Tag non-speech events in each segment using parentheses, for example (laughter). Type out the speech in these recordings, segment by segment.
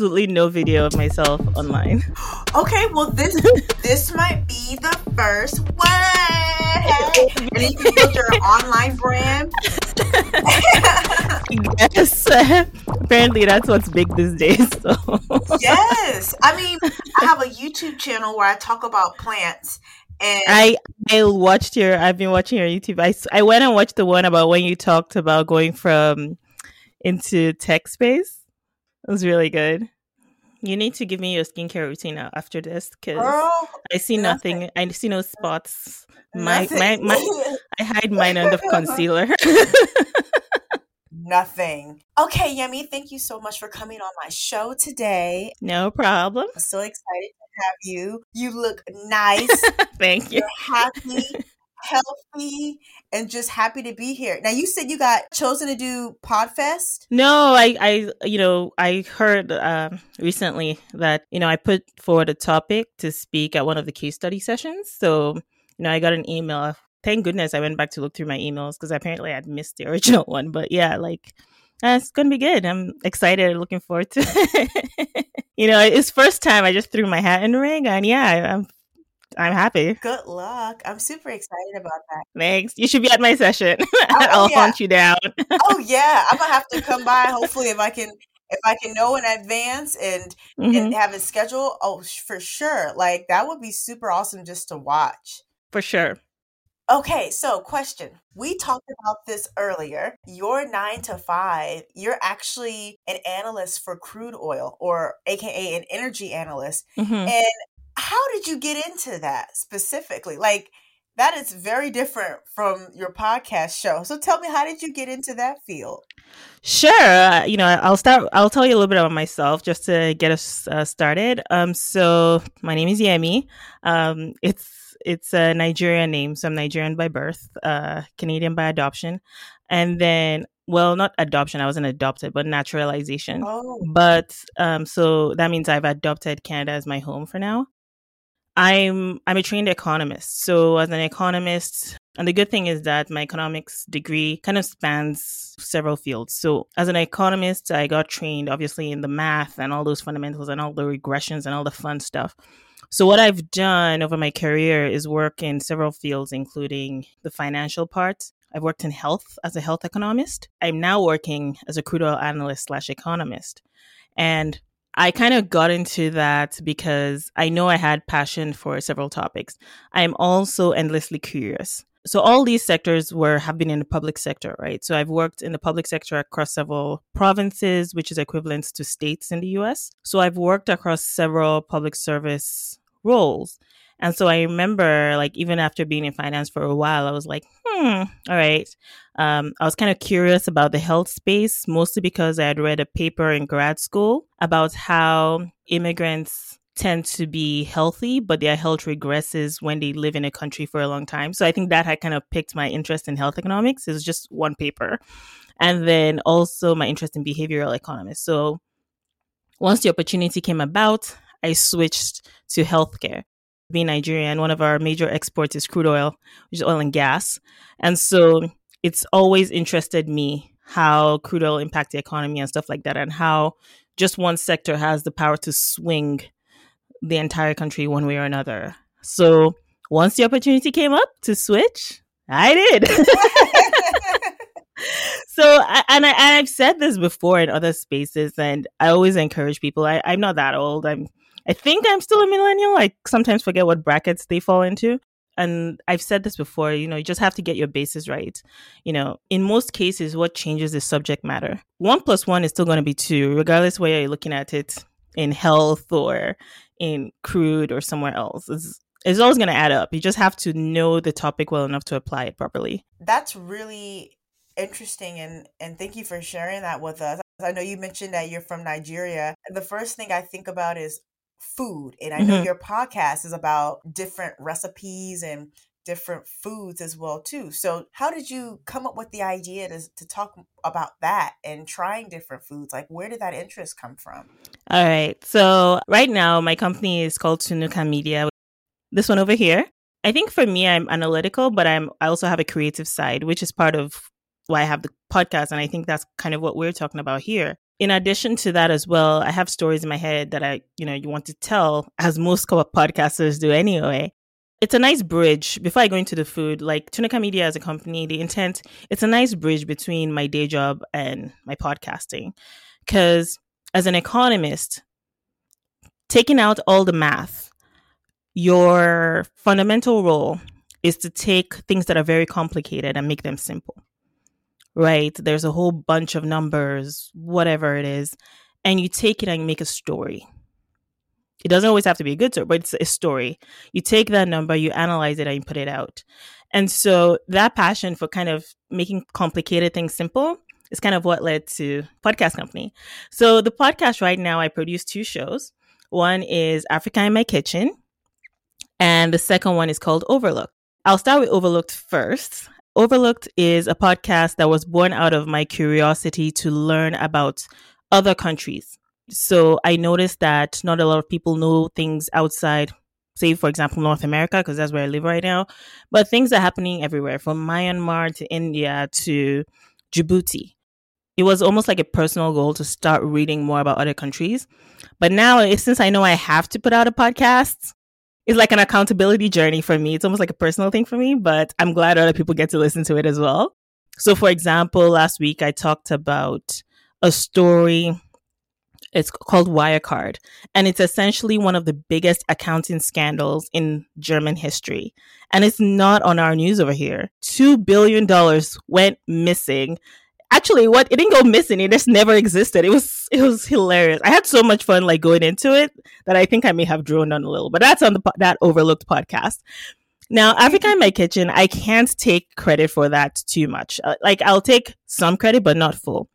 absolutely no video of myself online. (gasps) Okay, well this this might be the first one. And you can build your online brand. (laughs) yes. (laughs) Apparently that's what's big these days. (laughs) So. yes. I mean, I have a YouTube channel where I talk about plants and I I watched your I've been watching your YouTube. I, I went and watched the one about when you talked about going from into tech space. It was really good. You need to give me your skincare routine after this because I see nothing. nothing. I see no spots. My, my, my, (laughs) I hide mine under concealer. (laughs) nothing. Okay, Yemi, thank you so much for coming on my show today. No problem. I'm so excited to have you. You look nice. (laughs) thank you. You're happy healthy and just happy to be here. Now you said you got chosen to do Podfest? No, I I you know, I heard uh, recently that, you know, I put forward a topic to speak at one of the case study sessions. So, you know, I got an email. Thank goodness I went back to look through my emails because apparently I'd missed the (laughs) original one. But yeah, like uh, it's gonna be good. I'm excited, looking forward to. (laughs) it. you know, it's first time I just threw my hat in the ring, and yeah, I'm I'm happy. Good luck. I'm super excited about that. Thanks. You should be at my session. (laughs) Oh, I'll yeah. hunt you down. oh yeah, I'm gonna have to come by. (laughs) Hopefully, if I can, if I can know in advance and mm-hmm. and have it scheduled. Oh, for sure. Like that would be super awesome just to watch. For sure. Okay, so question. We talked about this earlier. You're nine to five. You're actually an analyst for crude oil, or AKA an energy analyst. Mm-hmm. And how did you get into that specifically? Like that is very different from your podcast show. So tell me, how did you get into that field? Sure. Uh, you know, I'll start. I'll tell you a little bit about myself just to get us uh, started. Um, so my name is Yemi. Um, it's it's a Nigerian name, so I'm Nigerian by birth, uh, Canadian by adoption, and then well, not adoption. I wasn't adopted, but naturalization. Oh. But um, so that means I've adopted Canada as my home for now. I'm I'm a trained economist. So as an economist, and the good thing is that my economics degree kind of spans several fields. So as an economist, I got trained obviously in the math and all those fundamentals and all the regressions and all the fun stuff. So what I've done over my career is work in several fields, including the financial part. I've worked in health as a health economist. I'm now working as a crude oil analyst slash economist. And I kind of got into that because I know I had passion for several topics. I'm also endlessly curious. So all these sectors were have been in the public sector, right? So I've worked in the public sector across several provinces, which is equivalent to states in the US. So I've worked across several public service roles. And so I remember, like, even after being in finance for a while, I was like, hmm, all right. Um, I was kind of curious about the health space, mostly because I had read a paper in grad school about how immigrants tend to be healthy, but their health regresses when they live in a country for a long time. So I think that had kind of picked my interest in health economics. It was just one paper. And then also my interest in behavioral economics. So once the opportunity came about, I switched to healthcare being Nigerian, one of our major exports is crude oil, which is oil and gas. And so it's always interested me how crude oil impact the economy and stuff like that, and how just one sector has the power to swing the entire country one way or another. So once the opportunity came up to switch, I did. (laughs) so and I and I've said this before in other spaces, and I always encourage people. I, I'm not that old. I'm I think I'm still a millennial. I sometimes forget what brackets they fall into. And I've said this before, you know, you just have to get your bases right. You know, in most cases, what changes is subject matter. One plus one is still going to be two, regardless where you're looking at it in health or in crude or somewhere else. It's, it's always going to add up. You just have to know the topic well enough to apply it properly. That's really interesting and and thank you for sharing that with us. I know you mentioned that you're from Nigeria. The first thing I think about is food. And I know mm-hmm. your podcast is about different recipes and different foods as well too. So how did you come up with the idea to, to talk about that and trying different foods? Like where did that interest come from? All right. So right now my company is called Tunuka Media. This one over here. I think for me I'm analytical, but I'm I also have a creative side, which is part of why I have the podcast and I think that's kind of what we're talking about here. In addition to that as well, I have stories in my head that I, you know, you want to tell, as most podcasters do anyway. It's a nice bridge. Before I go into the food, like Tunuka Media as a company, the intent, it's a nice bridge between my day job and my podcasting. Because as an economist, taking out all the math, your fundamental role is to take things that are very complicated and make them simple right? There's a whole bunch of numbers, whatever it is, and you take it and you make a story. It doesn't always have to be a good story, but it's a story. You take that number, you analyze it, and you put it out. And so that passion for kind of making complicated things simple is kind of what led to podcast company. So the podcast right now, I produce two shows. One is Africa in My Kitchen, and the second one is called Overlooked. I'll start with Overlooked first. Overlooked is a podcast that was born out of my curiosity to learn about other countries. So I noticed that not a lot of people know things outside, say, for example, North America, because that's where I live right now, but things are happening everywhere from Myanmar to India to Djibouti. It was almost like a personal goal to start reading more about other countries. But now, eh, since I know I have to put out a podcast, it's like an accountability journey for me. It's almost like a personal thing for me, but I'm glad other people get to listen to it as well. So, for example, last week I talked about a story. It's called Wirecard, and it's essentially one of the biggest accounting scandals in German history. And it's not on our news over here. $2 billion went missing actually what it didn't go missing. It just never existed. It was it was hilarious. I had so much fun like going into it that i think i may have droned on a little but that's on the that overlooked podcast. Now africa in my kitchen i can't take credit for that too much. Uh, like i'll take some credit but not full.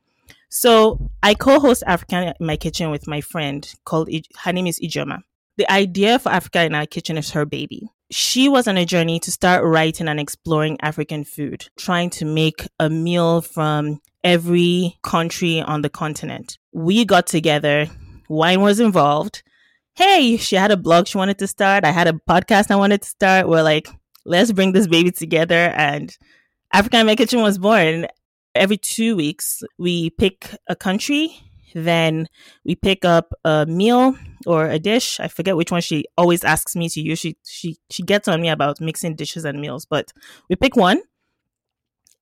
So i co-host africa in my kitchen with my friend called her name is ijoma. The idea for africa in our kitchen is her baby she was on a journey to start writing and exploring African food, trying to make a meal from every country on the continent. We got together, wine was involved. Hey, she had a blog she wanted to start. I had a podcast I wanted to start. We're like, let's bring this baby together. And Africa in My Kitchen was born. Every two weeks, we pick a country then we pick up a meal or a dish. I forget which one she always asks me to use. She she she gets on me about mixing dishes and meals, but we pick one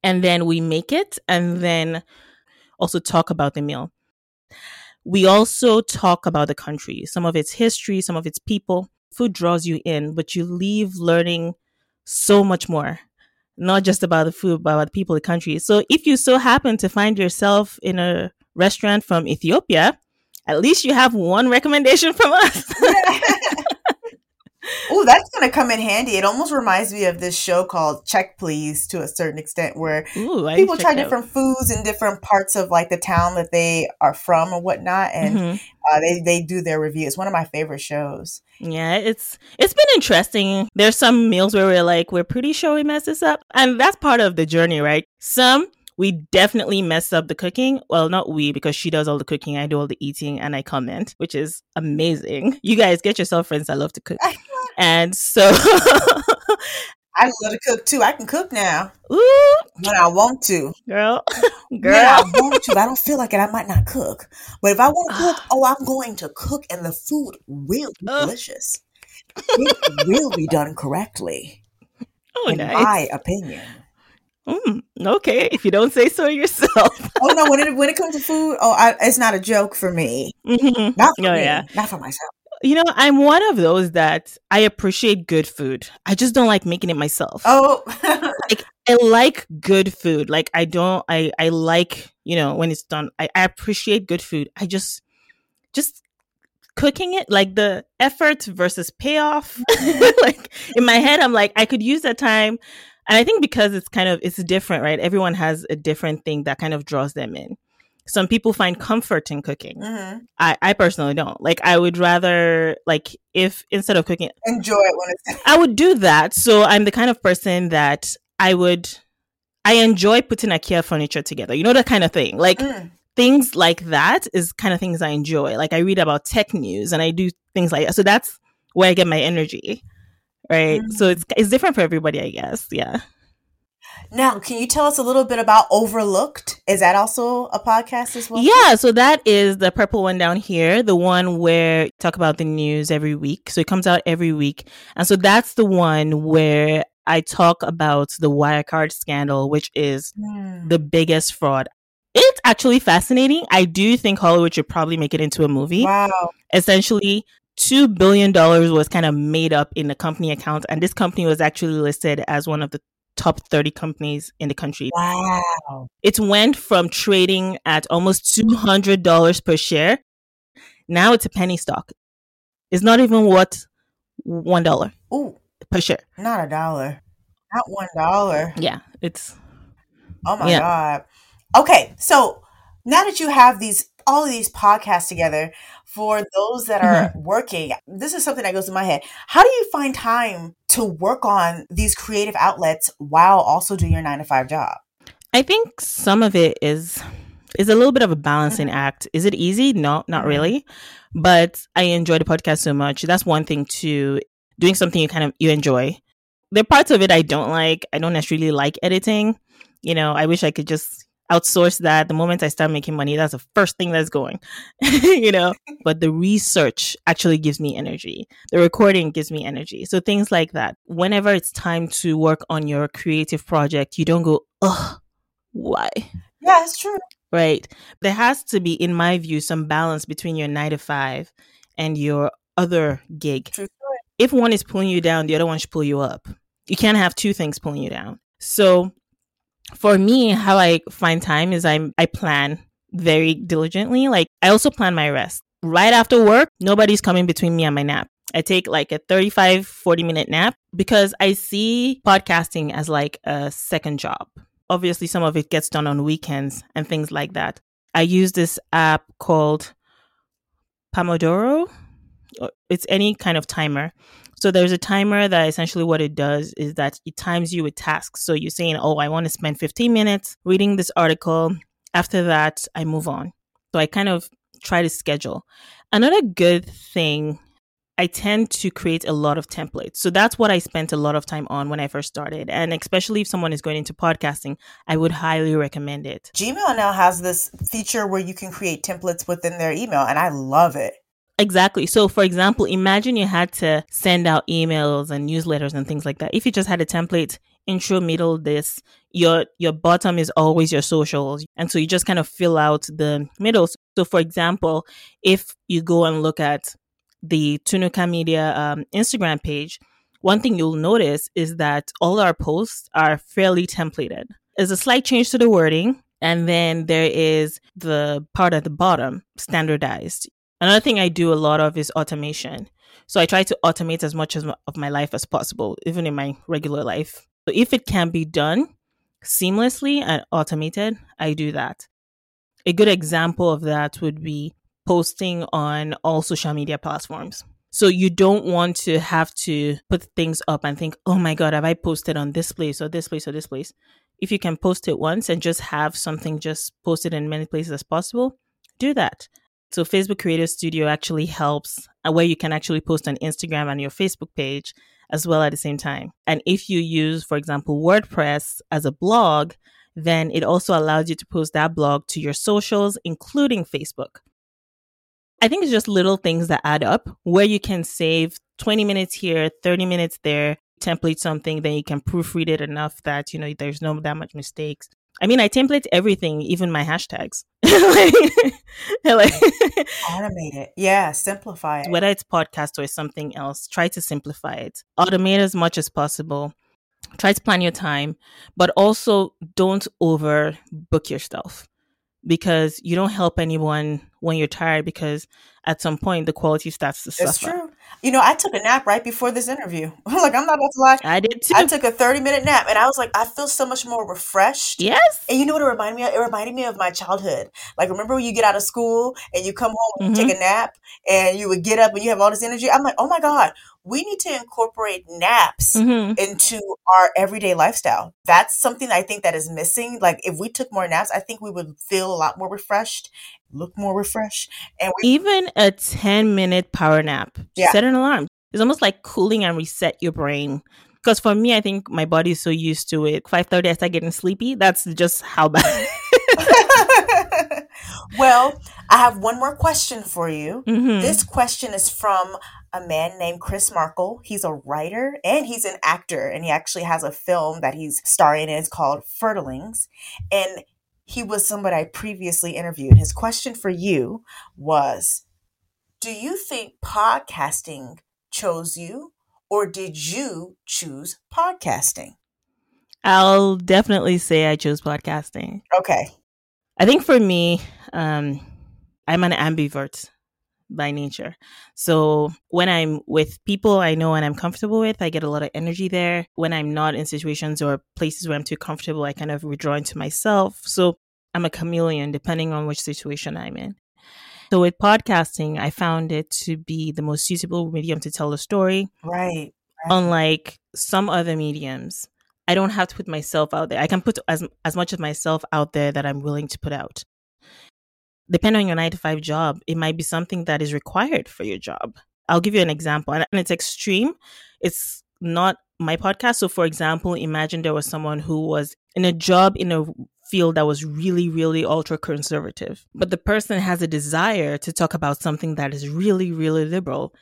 and then we make it and then also talk about the meal. We also talk about the country, some of its history, some of its people. Food draws you in, but you leave learning so much more not just about the food, but about the people, the country. So if you so happen to find yourself in a restaurant from Ethiopia, at least you have one recommendation from us. (laughs) (laughs) oh, that's going to come in handy. It almost reminds me of this show called Check Please to a certain extent, where Ooh, people try different foods in different parts of like the town that they are from or whatnot, and mm-hmm. uh, they they do their review. It's one of my favorite shows. Yeah, it's it's been interesting. There's some meals where we're like, we're pretty sure we messed this up, and that's part of the journey, right? Some we definitely mess up the cooking. Well, not we, because she does all the cooking, I do all the eating, and I comment, which is amazing. (laughs) You guys get yourself friends that love to cook. and so (laughs) I love to cook too. I can cook now. Ooh. When I want to. Girl. Girl. (laughs) When I want to. I don't feel like it. I might not cook. But if I want to cook, (sighs) oh, I'm going to cook and the food will be delicious. it will be done correctly. Oh, in nice. my opinion. Mm, okay, if you don't say so yourself. (laughs) oh no, when it when it comes to food, oh, I, it's not a joke for me. Mm-hmm. Not for oh, me, yeah. not for myself. You know, I'm one of those that I appreciate good food. I just don't like making it myself. Oh, (laughs) like I like good food. Like I don't. I I like you know when it's done. I, I appreciate good food. I just just cooking it like the effort versus payoff (laughs) like in my head i'm like i could use that time and I think because it's kind of it's different, right? Everyone has a different thing that kind of draws them in. Some people find comfort in cooking. Mm-hmm. I, I personally don't. Like I would rather like if instead of cooking enjoy it when it's I would do that. So I'm the kind of person that I would I enjoy putting IKEA furniture together. You know that kind of thing. Like mm. things like that is kind of things I enjoy. Like I read about tech news and I do things like that. So that's where I get my energy right? Mm-hmm. So it's it's different for everybody, I guess. Yeah. Now, can you tell us a little bit about Overlooked? Is that also a podcast as well? Yeah, so that is the purple one down here, the one where talk about the news every week. So it comes out every week. And so that's the one where I talk about the Wirecard scandal, which is mm. the biggest fraud. It's actually fascinating. I do think Hollywood should probably make it into a movie. Wow. Essentially, two billion dollars was kind of made up in the company account, and this company was actually listed as one of the top 30 companies in the country. Wow. It went from trading at almost $200 per share. Now it's a penny stock. It's not even worth $1 Ooh, per share. Not a dollar. Not $1. Yeah, it's Oh my yeah. god. Okay, so now that you have these all of these podcasts together for those that are mm-hmm. working. This is something that goes in my head. How do you find time to work on these creative outlets while also doing your nine to five job? I think some of it is is a little bit of a balancing mm-hmm. act. Is it easy? No not mm-hmm. really. But i enjoy the podcast so much. That's one thing too doing something you kind of you enjoy. There are parts of it i don't like. I don't necessarily like editing. You know i wish i could just outsource that. The moment I start making money, that's the first thing that's going, (laughs) you know. But the research actually gives me energy. The recording gives me energy. So things like that. Whenever it's time to work on your creative project, you don't go, ugh, why? Yeah, it's true. Right. There has to be, in my view, some balance between your nine to five and your other gig. True. If one is pulling you down, the other one should pull you up. You can't have two things pulling you down. So for me, how I find time is I I plan very diligently. Like I also plan my rest. Right after work, nobody's coming between me and my nap. I take like a 35 40 minute nap because I see podcasting as like a second job. Obviously, some of it gets done on weekends and things like that. I use this app called Pomodoro. Uh, it's any kind of timer. So there's a timer that essentially what it does is that it times you with tasks. So you're saying, oh, I want to spend 15 minutes reading this article. After that, I move on. So I kind of try to schedule. Another good thing, I tend to create a lot of templates. So that's what I spent a lot of time on when I first started. And especially if someone is going into podcasting, I would highly recommend it. Gmail now has this feature where you can create templates within their email, and I love it. Exactly. So, for example, imagine you had to send out emails and newsletters and things like that. If you just had a template, intro, middle, this, your your bottom is always your socials, and so you just kind of fill out the middle. So, for example, if you go and look at the Tunuka Media um, Instagram page, one thing you'll notice is that all our posts are fairly templated. There's a slight change to the wording, and then there is the part at the bottom standardized. Another thing I do a lot of is automation. So I try to automate as much as of my life as possible, even in my regular life. So if it can be done seamlessly and automated, I do that. A good example of that would be posting on all social media platforms. So you don't want to have to put things up and think, oh my God, have I posted on this place or this place or this place? If you can post it once and just have something just posted in many places as possible, do that. So Facebook Creator Studio actually helps where you can actually post on Instagram and your Facebook page as well at the same time. And if you use, for example, WordPress as a blog, then it also allows you to post that blog to your socials, including Facebook. I think it's just little things that add up where you can save 20 minutes here, 30 minutes there, template something, then you can proofread it enough that, you know, there's no that much mistakes. I mean, I template everything, even my hashtags. (laughs) like, (laughs) like automate it. Yeah, simplify it. Whether it's podcast or something else, try to simplify it. Automate as much as possible. Try to plan your time, but also don't over book yourself because you don't help anyone when you're tired because at some point the quality starts to suffer. True. You know, I took a nap right before this interview. (laughs) like, I'm not about to lie. I did too. I took a 30 minute nap and I was like, I feel so much more refreshed. Yes. And you know what it reminded me of? It reminded me of my childhood. Like, remember when you get out of school and you come home and mm-hmm. take a nap and you would get up and you have all this energy? I'm like, oh my God, we need to incorporate naps mm-hmm. into our everyday lifestyle. That's something I think that is missing. Like, if we took more naps, I think we would feel a lot more refreshed look more refreshed. And we- even a 10 minute power nap, yeah. set an alarm. It's almost like cooling and reset your brain Because for me, I think my body is so used to it. Five thirty, I start getting sleepy. That's just how bad. (laughs) (laughs) well, I have one more question for you. Mm-hmm. This question is from a man named Chris Markle. He's a writer and he's an actor, and he actually has a film that he's starring in. It's called Fertilings. And he was somebody I previously interviewed. His question for you was Do you think podcasting chose you, or did you choose podcasting? I'll definitely say I chose podcasting. Okay. I think for me, um, I'm an ambivert by nature. So when I'm with people I know and I'm comfortable with, I get a lot of energy there. When I'm not in situations or places where I'm too comfortable, I kind of withdraw into myself. So I'm a chameleon depending on which situation I'm in. So with podcasting, I found it to be the most suitable medium to tell a story. Right. Unlike some other mediums, I don't have to put myself out there. I can put as as much of myself out there that I'm willing to put out depending on your nine to five job, it might be something that is required for your job. I'll give you an example, and it's extreme. It's not my podcast. So, for example, imagine there was someone who was in a job in a field that was really, really ultra conservative, but the person has a desire to talk about something that is really, really liberal.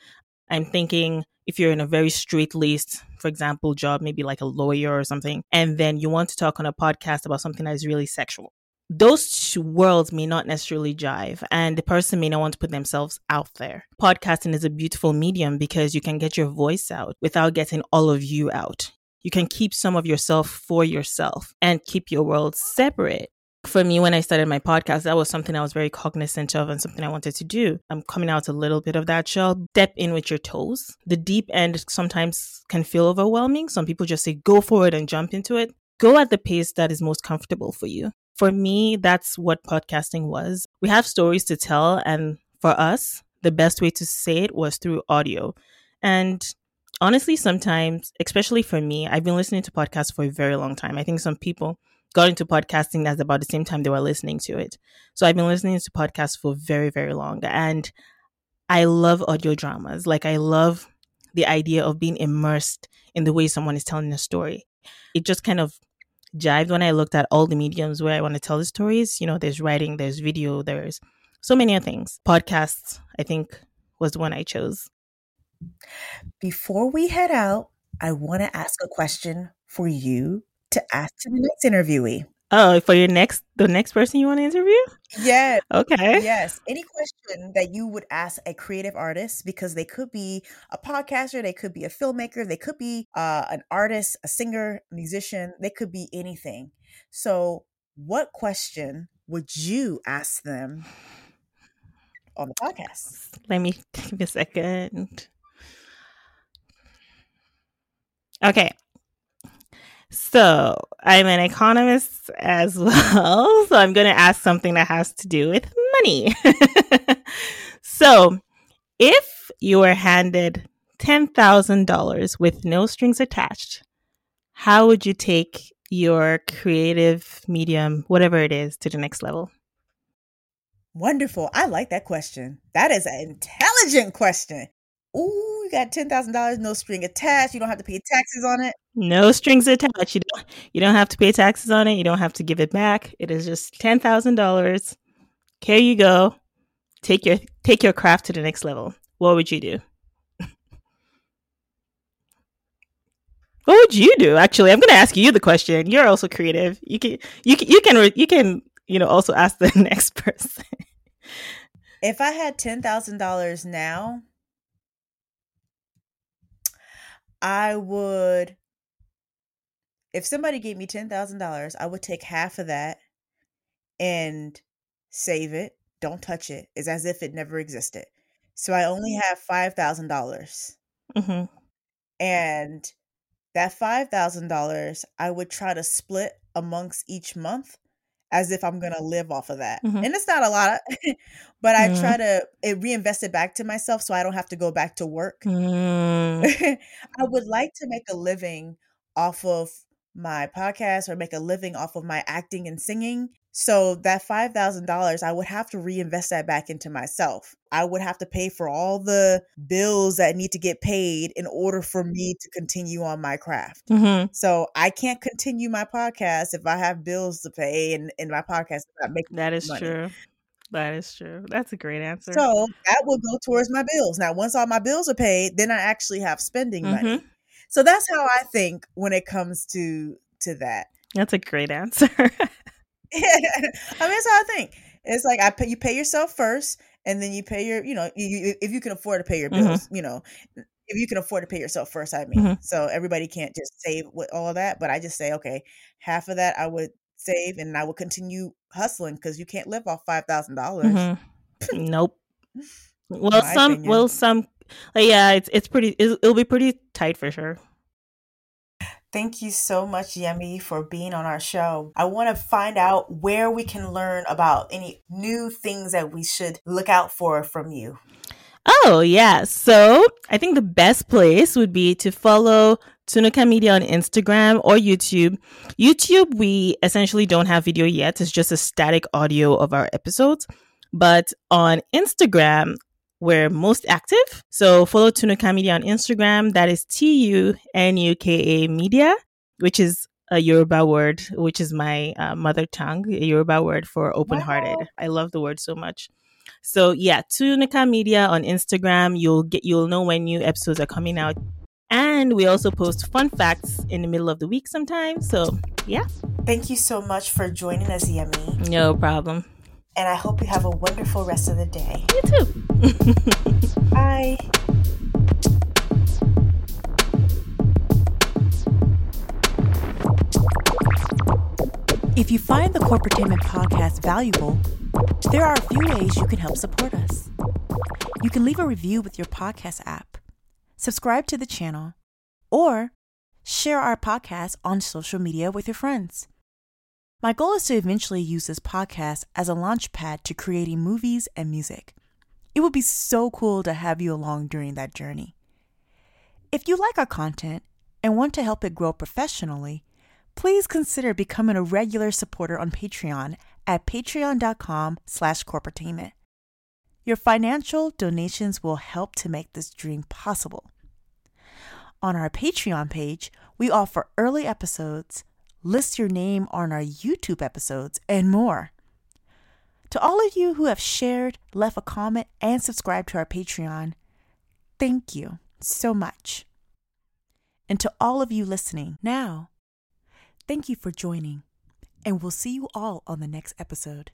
I'm thinking if you're in a very straight laced, for example, job, maybe like a lawyer or something, and then you want to talk on a podcast about something that is really sexual those worlds may not necessarily jive and the person may not want to put themselves out there. Podcasting is a beautiful medium because you can get your voice out without getting all of you out. You can keep some of yourself for yourself and keep your world separate. For me, when I started my podcast, that was something I was very cognizant of and something I wanted to do. I'm coming out a little bit of that shell. Step in with your toes. The deep end sometimes can feel overwhelming. Some people just say, go for it and jump into it go at the pace that is most comfortable for you for me, that's what podcasting was. We have stories to tell, and for us, the best way to say it was through audio. And honestly, sometimes, especially for me, I've been listening to podcasts for a very long time. I think some people got into podcasting at about the same time they were listening to it. So I've been listening to podcasts for very, very long. And I love audio dramas. Like, I love the idea of being immersed in the way someone is telling a story. It just kind of jived when I looked at all the mediums where I want to tell the stories. You know, there's writing, there's video, there's so many other things. Podcasts, I think, was the one I chose. Before we head out, I want to ask a question for you to ask to the next interviewee. Oh, for your next the next person you want to interview? Yes. Okay. Yes. Any question that you would ask a creative artist because they could be a podcaster, they could be a filmmaker, they could be uh, an artist, a singer, musician, they could be anything. So, what question would you ask them on the podcast? Let me (laughs) take a second. Okay. So I'm an economist as (laughs) well. So I'm going to ask something that has to do with money. (laughs) so if you were handed $10,000 with no strings attached, how would you take your creative medium, whatever it is, to the next level? Wonderful. I like that question. That is an intelligent question. Ooh, you got ten thousand dollars, no string attached. You don't have to pay taxes on it. No strings attached. You don't. You don't have to pay taxes on it. You don't have to give it back. It is just ten thousand dollars. Here you go. Take your take your craft to the next level. What would you do? (laughs) what would you do? Actually, I'm going to ask you the question. You're also creative. You can you can you can you can you know also (laughs) ask the next person. if I had ten thousand dollars now I would, if somebody gave me $10,000, I would take half of that and save it. Don't touch it. It's as if it never existed. So I only have 5,000. dollars mm-hmm. And that $5,000, I would try to split amongst each month as if I'm gonna live off of that. Mm-hmm. And it's not a lot, of, (laughs) but I mm. try to it reinvest it back to myself so I don't have to go back to work. Mm. (laughs) I would like to make a living off of my podcast or make a living off of my acting and singing. So that $5,000, I would have to reinvest that back into myself. I would have to pay for all the bills that need to get paid in order for me to continue on my craft. Mm-hmm. So I can't continue my podcast if I have bills to pay and, and my podcast is not making That is money. true. That is true. That's a great answer. So that will go towards my bills. Now, once all my bills are paid, then I actually have spending money. So that's how I think when it comes to to that. That's a great answer. (laughs) (laughs) I mean, that's how I think. It's like I pay you pay yourself first, and then you pay your, you know, you, you, if you can afford to pay your Mhm. bills, you know, if you can afford to pay yourself first. I mean, Mhm. so everybody can't just save with all of that, but I just say, okay, half of that I would save, and I would continue hustling because you can't live off five thousand dollars. Mhm. Nope. (laughs) Well, some, opinion. well, some, like, yeah, it's it's pretty. It'll, it'll be pretty tight for sure. Thank you so much, Yemi, for being on our show. I want to find out where we can learn about any new things that we should look out for from you. Oh, yeah. So I think the best place would be to follow Tunuka Media on Instagram or YouTube. YouTube, we essentially don't have video yet. It's just a static audio of our episodes. But on Instagram, we're most active. So follow Tunuka Media on Instagram. That is T U N U K A Media, which is a Yoruba word, which is my uh, mother tongue, a Yoruba word for open hearted. Wow. I love the word so much. So yeah, Tunuka Media on Instagram. You'll get you'll know when new episodes are coming out. And we also post fun facts in the middle of the week sometimes. So yeah, Thank you so much for joining us, Yemi. no problem. And I hope you have a wonderful rest of the day. You too. (laughs) Bye. If you find the Corporatement podcast valuable, there are a few ways you can help support us. You can leave a review with your podcast app, subscribe to the channel, or share our podcast on social media with your friends. My goal is to eventually use this podcast as a launch pad to creating movies and music. It would be so cool to have you along during that journey. If you like our content and want to help it grow professionally, please consider becoming a regular supporter on Patreon at patreon.com slash corporatement. Your financial donations will help to make this dream possible. On our Patreon page, we offer early episodes, list your name on our YouTube episodes, and more. To all of you who have shared, left a comment, and subscribed to our Patreon, thank you so much. And to all of you listening now, thank you for joining, and we'll see you all on the next episode.